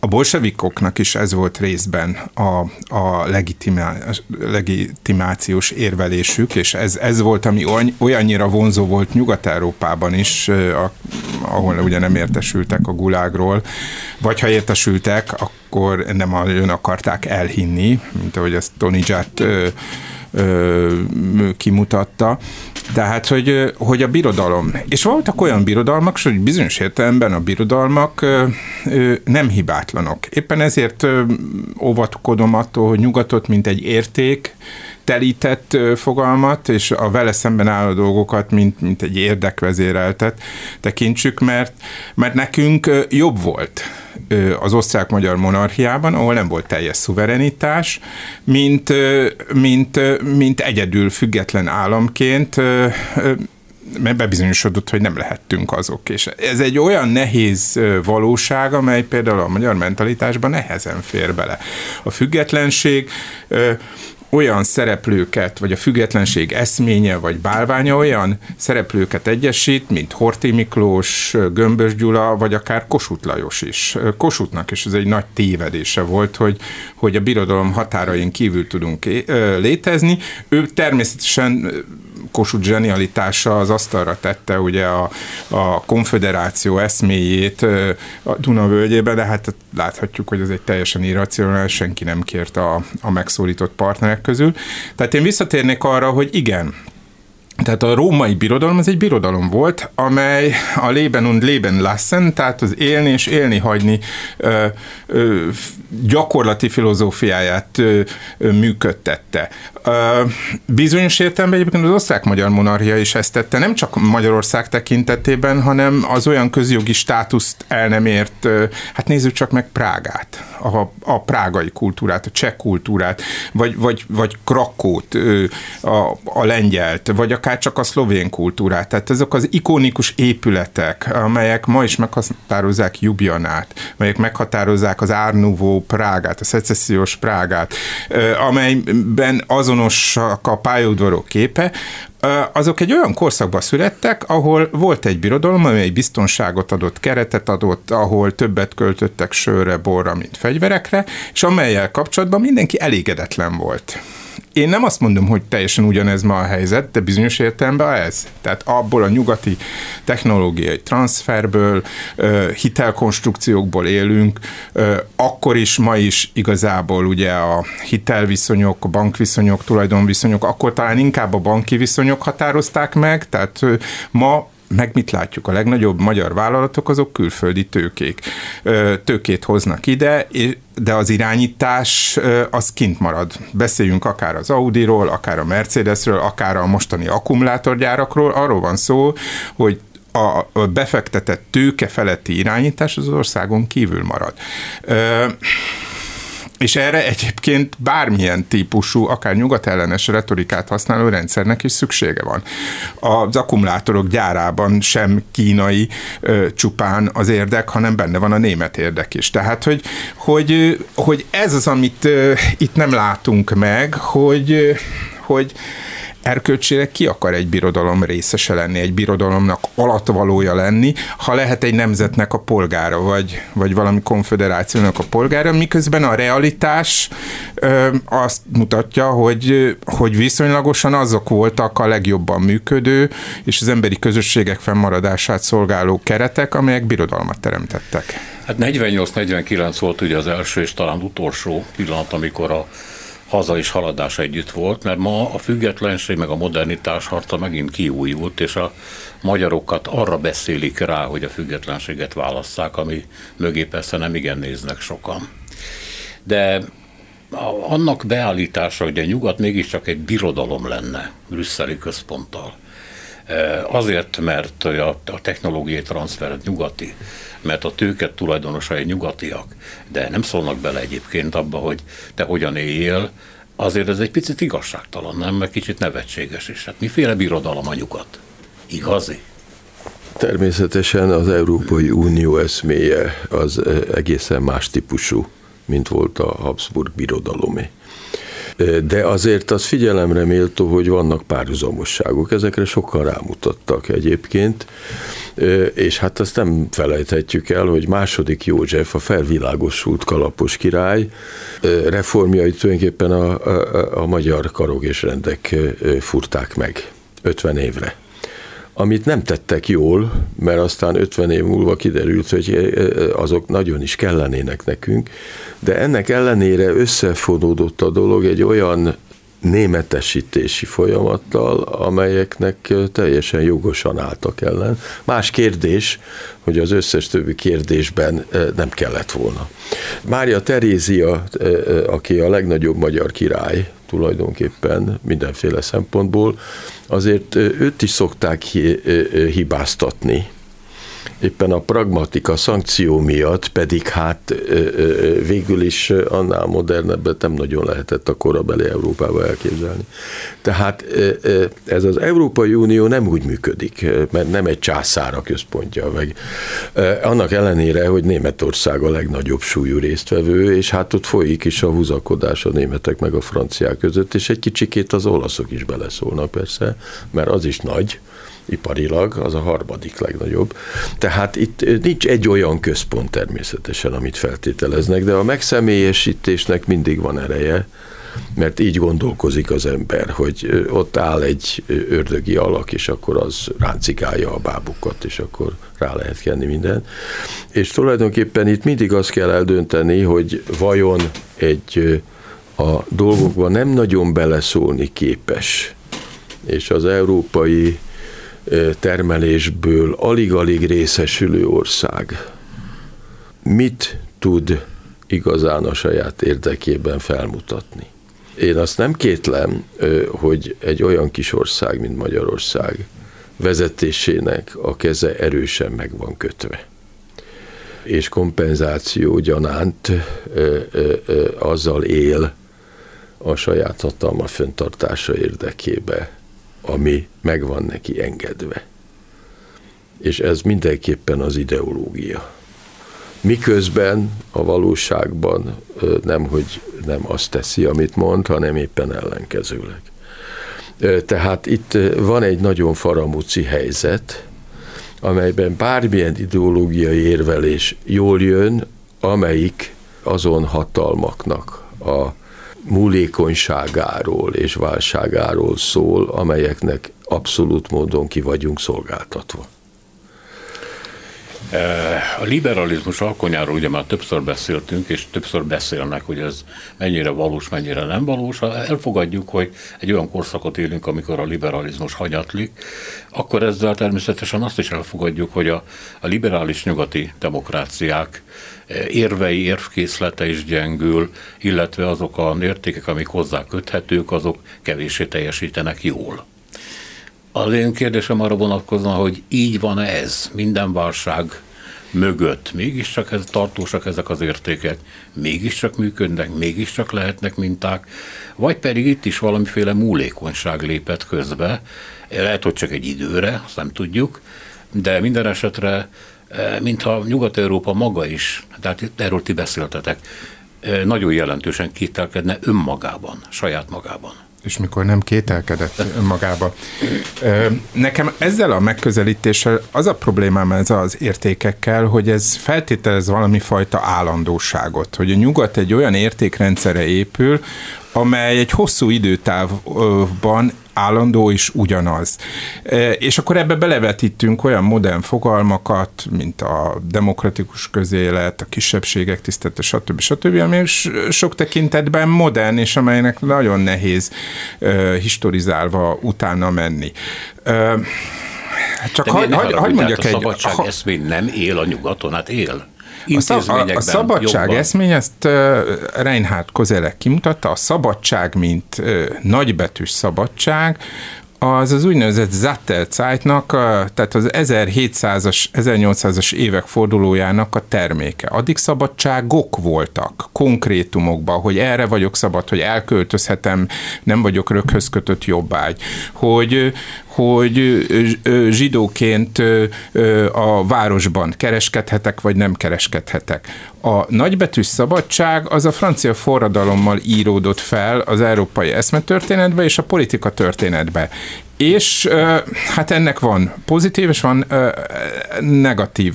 [SPEAKER 4] a bolsevikoknak is ez volt részben a, a legitimá, legitimációs érvelésük, és ez, ez volt, ami olyannyira vonzó volt Nyugat-Európában is, a, ahol ugye nem értesültek a gulágról, vagy ha értesültek, akkor nem nagyon akarták elhinni, mint ahogy ezt Tony Jatt kimutatta. Tehát, hogy, hogy a birodalom, és voltak olyan birodalmak, hogy bizonyos értelemben a birodalmak nem hibátlanok. Éppen ezért óvatkodom attól, hogy nyugatot, mint egy érték, telített fogalmat, és a vele szemben álló dolgokat, mint, mint egy érdekvezéreltet tekintsük, mert, mert nekünk jobb volt az osztrák-magyar monarchiában, ahol nem volt teljes szuverenitás, mint, mint, mint egyedül független államként mert bebizonyosodott, hogy nem lehettünk azok. És ez egy olyan nehéz valóság, amely például a magyar mentalitásban nehezen fér bele. A függetlenség olyan szereplőket, vagy a függetlenség eszménye, vagy bálványa olyan szereplőket egyesít, mint Horti Miklós, Gömbös Gyula, vagy akár Kossuth Lajos is. Kossuthnak is ez egy nagy tévedése volt, hogy, hogy a birodalom határain kívül tudunk létezni. Ő természetesen Kossuth zsenialitása az asztalra tette ugye a, a konfederáció eszméjét a Duna völgyében, de hát láthatjuk, hogy ez egy teljesen irracionális, senki nem kért a, a megszólított partnerek közül. Tehát én visszatérnék arra, hogy igen, tehát a római birodalom az egy birodalom volt, amely a leben und leben lassen, tehát az élni és élni hagyni ö, ö, gyakorlati filozófiáját ö, ö, működtette. Ö, bizonyos értelemben egyébként az osztrák-magyar monarchia is ezt tette, nem csak Magyarország tekintetében, hanem az olyan közjogi státuszt el nem ért, ö, hát nézzük csak meg Prágát, a, a prágai kultúrát, a cseh kultúrát, vagy, vagy, vagy Krakót, ö, a, a lengyelt, vagy akár akár csak a szlovén kultúrát. Tehát ezek az ikonikus épületek, amelyek ma is meghatározzák Jubjanát, amelyek meghatározzák az Árnuvó Prágát, a szecessziós Prágát, amelyben azonosak a pályaudvarok képe, azok egy olyan korszakban születtek, ahol volt egy birodalom, amely biztonságot adott, keretet adott, ahol többet költöttek sörre, borra, mint fegyverekre, és amelyel kapcsolatban mindenki elégedetlen volt. Én nem azt mondom, hogy teljesen ugyanez ma a helyzet, de bizonyos értelemben ez. Tehát abból a nyugati technológiai transferből, hitelkonstrukciókból élünk, akkor is, ma is igazából ugye a hitelviszonyok, a bankviszonyok, tulajdonviszonyok, akkor talán inkább a banki viszonyok határozták meg, tehát ma meg mit látjuk? A legnagyobb magyar vállalatok azok külföldi tőkék. Tőkét hoznak ide, de az irányítás az kint marad. Beszéljünk akár az Audiról, akár a Mercedesről, akár a mostani akkumulátorgyárakról. Arról van szó, hogy a befektetett tőke feletti irányítás az országon kívül marad. És erre egyébként bármilyen típusú, akár nyugatellenes retorikát használó rendszernek is szüksége van. Az akkumulátorok gyárában sem kínai ö, csupán az érdek, hanem benne van a német érdek is. Tehát, hogy, hogy, hogy ez az, amit ö, itt nem látunk meg, hogy, hogy erkölcsileg ki akar egy birodalom részese lenni, egy birodalomnak alatvalója lenni, ha lehet egy nemzetnek a polgára, vagy, vagy valami konfederációnak a polgára, miközben a realitás ö, azt mutatja, hogy, hogy viszonylagosan azok voltak a legjobban működő, és az emberi közösségek fennmaradását szolgáló keretek, amelyek birodalmat teremtettek.
[SPEAKER 1] Hát 48-49 volt ugye az első és talán utolsó pillanat, amikor a haza is haladás együtt volt, mert ma a függetlenség meg a modernitás harca megint kiújult, és a magyarokat arra beszélik rá, hogy a függetlenséget válasszák, ami mögé persze nem igen néznek sokan. De annak beállítása, hogy a nyugat mégiscsak egy birodalom lenne brüsszeli központtal, eh, azért, mert a technológiai transfer nyugati, mert a tőket tulajdonosai nyugatiak, de nem szólnak bele egyébként abba, hogy te hogyan éljél, azért ez egy picit igazságtalan, nem? Meg kicsit nevetséges is. Hát miféle birodalom a nyugat? Igazi?
[SPEAKER 3] Természetesen az Európai Unió eszméje az egészen más típusú, mint volt a Habsburg birodalomé. De azért az figyelemre méltó, hogy vannak párhuzamosságok. Ezekre sokan rámutattak egyébként, és hát azt nem felejthetjük el, hogy második József, a felvilágosult kalapos király reformjait tulajdonképpen a, a, a magyar karog és rendek furták meg 50 évre. Amit nem tettek jól, mert aztán 50 év múlva kiderült, hogy azok nagyon is kellenének nekünk, de ennek ellenére összefonódott a dolog egy olyan németesítési folyamattal, amelyeknek teljesen jogosan álltak ellen. Más kérdés, hogy az összes többi kérdésben nem kellett volna. Mária Terézia, aki a legnagyobb magyar király, tulajdonképpen mindenféle szempontból, azért őt is szokták hibáztatni éppen a pragmatika szankció miatt pedig hát végül is annál modernebbet nem nagyon lehetett a korabeli Európába elképzelni. Tehát ez az Európai Unió nem úgy működik, mert nem egy császár a központja, meg annak ellenére, hogy Németország a legnagyobb súlyú résztvevő, és hát ott folyik is a húzakodás a németek meg a franciák között, és egy kicsikét az olaszok is beleszólnak persze, mert az is nagy, iparilag, az a harmadik legnagyobb. Tehát itt nincs egy olyan központ természetesen, amit feltételeznek, de a megszemélyesítésnek mindig van ereje, mert így gondolkozik az ember, hogy ott áll egy ördögi alak, és akkor az ráncikálja a bábukat, és akkor rá lehet kenni minden. És tulajdonképpen itt mindig azt kell eldönteni, hogy vajon egy a dolgokban nem nagyon beleszólni képes, és az európai termelésből alig-alig részesülő ország mit tud igazán a saját érdekében felmutatni? Én azt nem kétlem, hogy egy olyan kis ország, mint Magyarország vezetésének a keze erősen meg van kötve. És kompenzáció gyanánt azzal él a saját hatalma fenntartása érdekébe, ami meg van neki engedve. És ez mindenképpen az ideológia. Miközben a valóságban nem, hogy nem azt teszi, amit mond, hanem éppen ellenkezőleg. Tehát itt van egy nagyon faramúci helyzet, amelyben bármilyen ideológiai érvelés jól jön, amelyik azon hatalmaknak a múlékonyságáról és válságáról szól, amelyeknek abszolút módon ki vagyunk szolgáltatva.
[SPEAKER 1] A liberalizmus alkonyáról ugye már többször beszéltünk, és többször beszélnek, hogy ez mennyire valós, mennyire nem valós. Ha elfogadjuk, hogy egy olyan korszakot élünk, amikor a liberalizmus hanyatlik, akkor ezzel természetesen azt is elfogadjuk, hogy a, a liberális nyugati demokráciák érvei, érvkészlete is gyengül, illetve azok a értékek, amik hozzá köthetők, azok kevésé teljesítenek jól. Az én kérdésem arra vonatkozna, hogy így van ez minden válság mögött, mégiscsak ez, tartósak ezek az értékek, mégiscsak működnek, mégiscsak lehetnek minták, vagy pedig itt is valamiféle múlékonyság lépett közbe, lehet, hogy csak egy időre, azt nem tudjuk, de minden esetre Eh, mintha Nyugat-Európa maga is, tehát erről ti beszéltetek, eh, nagyon jelentősen kételkedne önmagában, saját magában.
[SPEAKER 4] És mikor nem kételkedett önmagában. Eh, nekem ezzel a megközelítéssel az a problémám ez az értékekkel, hogy ez feltételez valami fajta állandóságot, hogy a nyugat egy olyan értékrendszere épül, amely egy hosszú időtávban állandó és ugyanaz. E, és akkor ebbe belevetítünk olyan modern fogalmakat, mint a demokratikus közélet, a kisebbségek tisztelete, stb. stb., ami sok tekintetben modern, és amelynek nagyon nehéz uh, historizálva utána menni. Uh,
[SPEAKER 1] csak hagy, hagy, hagy mondjak a egy... A szabadság ha, eszmény nem él a nyugaton, hát él.
[SPEAKER 4] A, szab, a, a szabadság jobban. eszmény, ezt Reinhard Kozelek kimutatta, a szabadság, mint nagybetűs szabadság, az az úgynevezett Zattelzeitnak, tehát az 1700-as, 1800-as évek fordulójának a terméke. Addig szabadságok voltak, konkrétumokban, hogy erre vagyok szabad, hogy elköltözhetem, nem vagyok röghöz kötött jobbágy, hogy, hogy zsidóként a városban kereskedhetek, vagy nem kereskedhetek. A nagybetűs szabadság az a francia forradalommal íródott fel az európai eszmetörténetbe és a politika történetbe. És hát ennek van pozitív és van negatív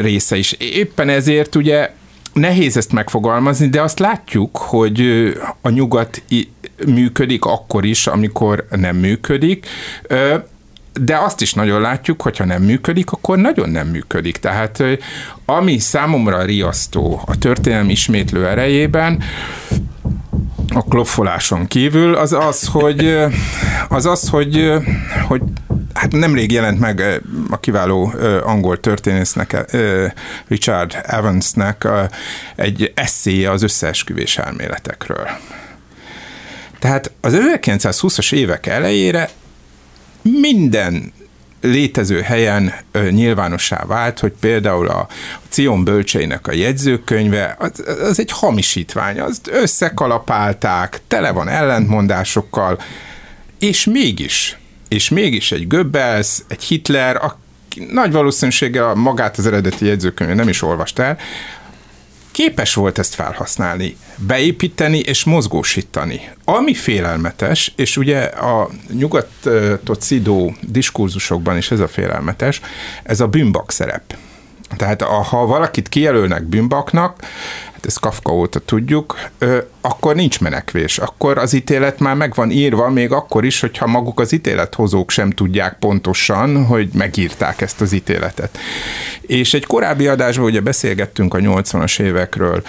[SPEAKER 4] része is. Éppen ezért ugye nehéz ezt megfogalmazni, de azt látjuk, hogy a nyugat működik akkor is, amikor nem működik, de azt is nagyon látjuk, hogyha nem működik, akkor nagyon nem működik. Tehát ami számomra riasztó a történelmi ismétlő erejében, a klopfoláson kívül, az az, hogy, az, az, hogy, hogy hát nemrég jelent meg a kiváló angol történésznek, Richard Evansnek egy eszéje az összeesküvés elméletekről. Tehát az 1920-as évek elejére minden létező helyen nyilvánossá vált, hogy például a Cion bölcseinek a jegyzőkönyve, az, az egy hamisítvány, azt összekalapálták, tele van ellentmondásokkal, és mégis, és mégis egy Goebbels, egy Hitler, a nagy valószínűséggel magát az eredeti jegyzőkönyvet nem is olvast el, képes volt ezt felhasználni, beépíteni és mozgósítani. Ami félelmetes, és ugye a nyugatot szidó diskurzusokban is ez a félelmetes, ez a bűnbak szerep. Tehát ha valakit kijelölnek bűnbaknak, ezt Kafka óta tudjuk, akkor nincs menekvés. Akkor az ítélet már meg van írva, még akkor is, hogyha maguk az ítélethozók sem tudják pontosan, hogy megírták ezt az ítéletet. És egy korábbi adásban ugye beszélgettünk a 80-as évekről,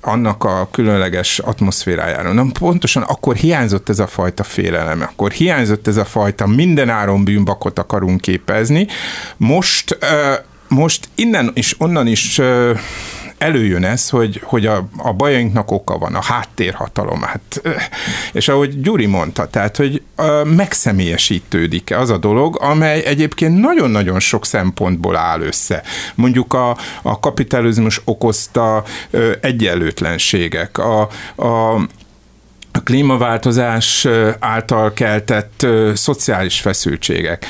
[SPEAKER 4] annak a különleges atmoszférájáról. Na, pontosan akkor hiányzott ez a fajta félelem, akkor hiányzott ez a fajta mindenáron bűnbakot akarunk képezni. Most most innen és onnan is előjön ez, hogy, hogy a, a bajainknak oka van, a háttérhatalom. Hát, és ahogy Gyuri mondta, tehát, hogy megszemélyesítődik az a dolog, amely egyébként nagyon-nagyon sok szempontból áll össze. Mondjuk a, a kapitalizmus okozta egyenlőtlenségek, a, a a klímaváltozás által keltett szociális feszültségek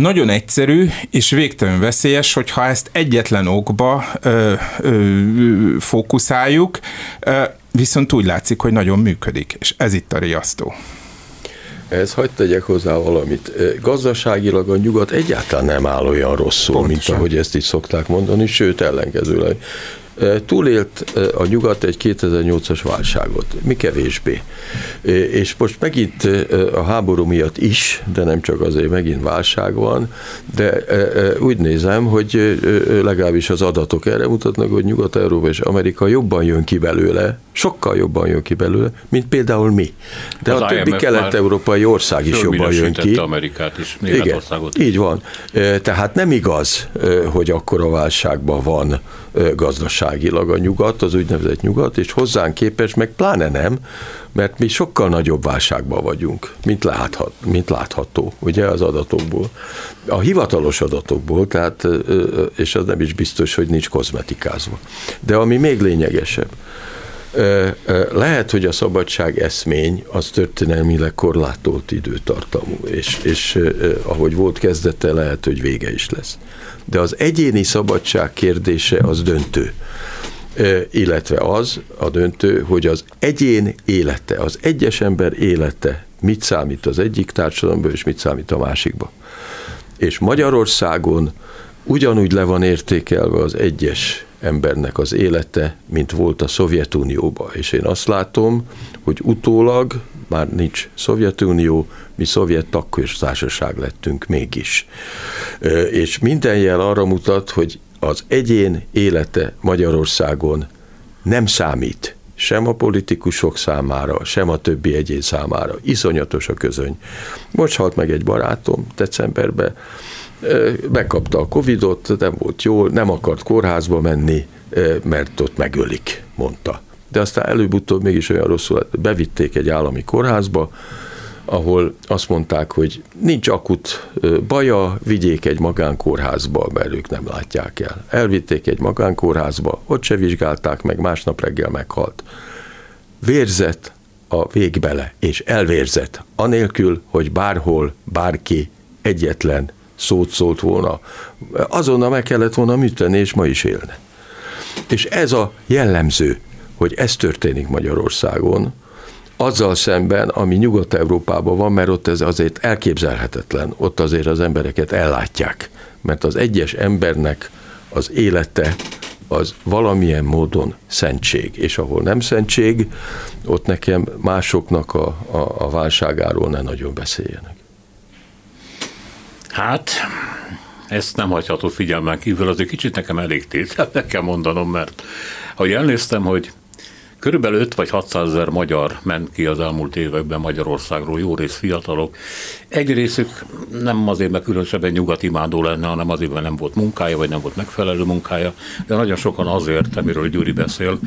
[SPEAKER 4] nagyon egyszerű és végtelenül veszélyes, hogyha ezt egyetlen okba ö, ö, fókuszáljuk, ö, viszont úgy látszik, hogy nagyon működik, és ez itt a riasztó.
[SPEAKER 3] Ez hagyd tegyek hozzá valamit. Gazdaságilag a nyugat egyáltalán nem áll olyan rosszul, Pontosan. mint ahogy ezt is szokták mondani, sőt ellenkezőleg. Túlélt a nyugat egy 2008-as válságot, mi kevésbé. És most megint a háború miatt is, de nem csak azért megint válság van, de úgy nézem, hogy legalábbis az adatok erre mutatnak, hogy Nyugat-Európa és Amerika jobban jön ki belőle, sokkal jobban jön ki belőle, mint például mi. De az a többi kelet-európai ország is jobban jön ki.
[SPEAKER 1] Amerikát is,
[SPEAKER 3] Igen, így van. Tehát nem igaz, hogy akkor a válságban van gazdaságilag a nyugat, az úgynevezett nyugat, és hozzánk képes meg pláne nem, mert mi sokkal nagyobb válságban vagyunk, mint, láthat, mint látható, ugye az adatokból. A hivatalos adatokból, tehát, és az nem is biztos, hogy nincs kozmetikázva. De ami még lényegesebb, lehet, hogy a szabadság eszmény az történelmileg korlátolt időtartamú, és, és ahogy volt kezdete, lehet, hogy vége is lesz. De az egyéni szabadság kérdése az döntő illetve az a döntő, hogy az egyén élete, az egyes ember élete mit számít az egyik társadalomban, és mit számít a másikba. És Magyarországon ugyanúgy le van értékelve az egyes embernek az élete, mint volt a Szovjetunióban. És én azt látom, hogy utólag már nincs Szovjetunió, mi szovjet tagköztársaság lettünk mégis. És minden jel arra mutat, hogy az egyén élete Magyarországon nem számít sem a politikusok számára, sem a többi egyén számára. Iszonyatos a közöny. Most halt meg egy barátom decemberben, megkapta a Covidot, nem volt jól, nem akart kórházba menni, mert ott megölik, mondta. De aztán előbb-utóbb mégis olyan rosszul bevitték egy állami kórházba, ahol azt mondták, hogy nincs akut baja, vigyék egy magánkórházba, mert ők nem látják el. Elvitték egy magánkórházba, ott se vizsgálták meg, másnap reggel meghalt. Vérzett, a végbele, és elvérzett, anélkül, hogy bárhol, bárki egyetlen szót szólt volna. Azonnal meg kellett volna műteni, és ma is élne. És ez a jellemző, hogy ez történik Magyarországon, azzal szemben, ami Nyugat-Európában van, mert ott ez azért elképzelhetetlen, ott azért az embereket ellátják, mert az egyes embernek az élete az valamilyen módon szentség, és ahol nem szentség, ott nekem másoknak a, a, a válságáról ne nagyon beszéljenek.
[SPEAKER 1] Hát, ezt nem hagyható figyelmen kívül, azért kicsit nekem elég tétel, kell mondanom, mert ahogy elnéztem, hogy Körülbelül 5 vagy 600 ezer magyar ment ki az elmúlt években Magyarországról, jó rész fiatalok. Egy részük nem azért, mert különösebben nyugati imádó lenne, hanem azért, mert nem volt munkája, vagy nem volt megfelelő munkája, de nagyon sokan azért, amiről Gyuri beszél,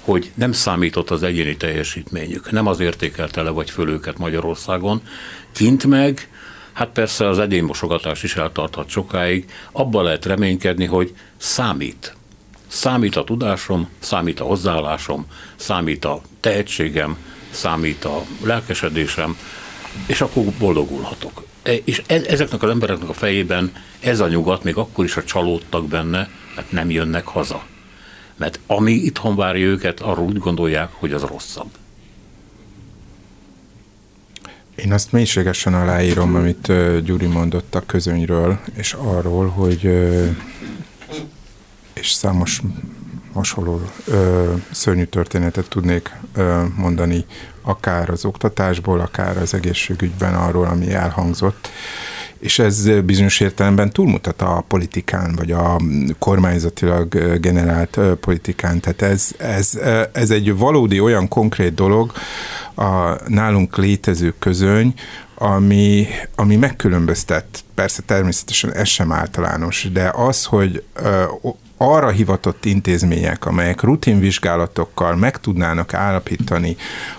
[SPEAKER 1] hogy nem számított az egyéni teljesítményük, nem az értékelte le vagy föl őket Magyarországon, kint meg Hát persze az edénymosogatás is eltarthat sokáig, abban lehet reménykedni, hogy számít. Számít a tudásom, számít a hozzáállásom, számít a tehetségem, számít a lelkesedésem, és akkor boldogulhatok. E, és e, ezeknek az embereknek a fejében ez a nyugat még akkor is a csalódtak benne, mert nem jönnek haza. Mert ami itthon várja őket, arról úgy gondolják, hogy az rosszabb.
[SPEAKER 4] Én azt mélységesen aláírom, amit Gyuri mondott a közönyről, és arról, hogy és számos hasonló ö, szörnyű történetet tudnék ö, mondani, akár az oktatásból, akár az egészségügyben arról, ami elhangzott. És ez bizonyos értelemben túlmutat a politikán, vagy a kormányzatilag generált politikán. Tehát ez, ez, ez egy valódi olyan konkrét dolog, a nálunk létező közöny, ami, ami megkülönböztet, persze természetesen ez sem általános, de az, hogy arra hivatott intézmények, amelyek rutinvizsgálatokkal meg tudnának állapítani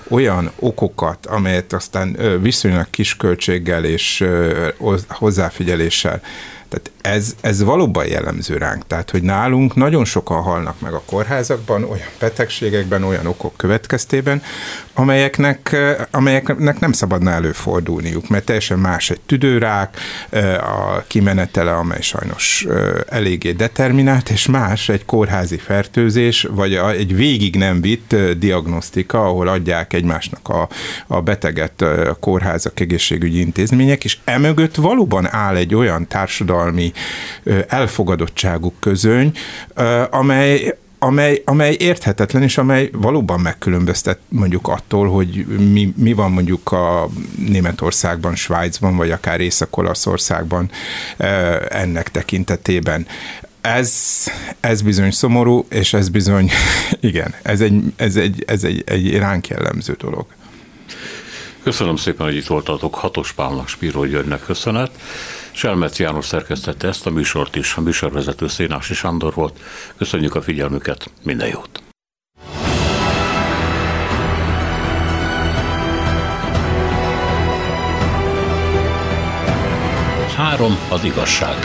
[SPEAKER 4] olyan okokat, amelyet aztán viszonylag kis költséggel és hozzáfigyeléssel tehát ez, ez valóban jellemző ránk. Tehát, hogy nálunk nagyon sokan halnak meg a kórházakban, olyan betegségekben, olyan okok következtében, amelyeknek, amelyeknek nem szabadna előfordulniuk, mert teljesen más egy tüdőrák, a kimenetele, amely sajnos eléggé determinált, és más egy kórházi fertőzés, vagy egy végig nem vitt diagnosztika, ahol adják egymásnak a, a beteget a kórházak, egészségügyi intézmények, és emögött valóban áll egy olyan társadalmi elfogadottságuk közöny, amely amely, amely érthetetlen, és amely valóban megkülönböztet mondjuk attól, hogy mi, mi van mondjuk a Németországban, Svájcban, vagy akár Észak-Olaszországban ennek tekintetében. Ez, ez bizony szomorú, és ez bizony, igen, ez egy, ez egy, ez egy, egy ránk jellemző dolog.
[SPEAKER 1] Köszönöm szépen, hogy itt voltatok. Hatos Pálnak, Spíró Györgynek köszönet. Selmec János szerkesztette ezt a műsort is, a műsorvezető Szénási Sándor volt. Köszönjük a figyelmüket, minden jót! Három az igazság.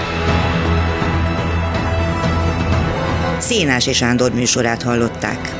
[SPEAKER 5] Szénási Sándor műsorát hallották.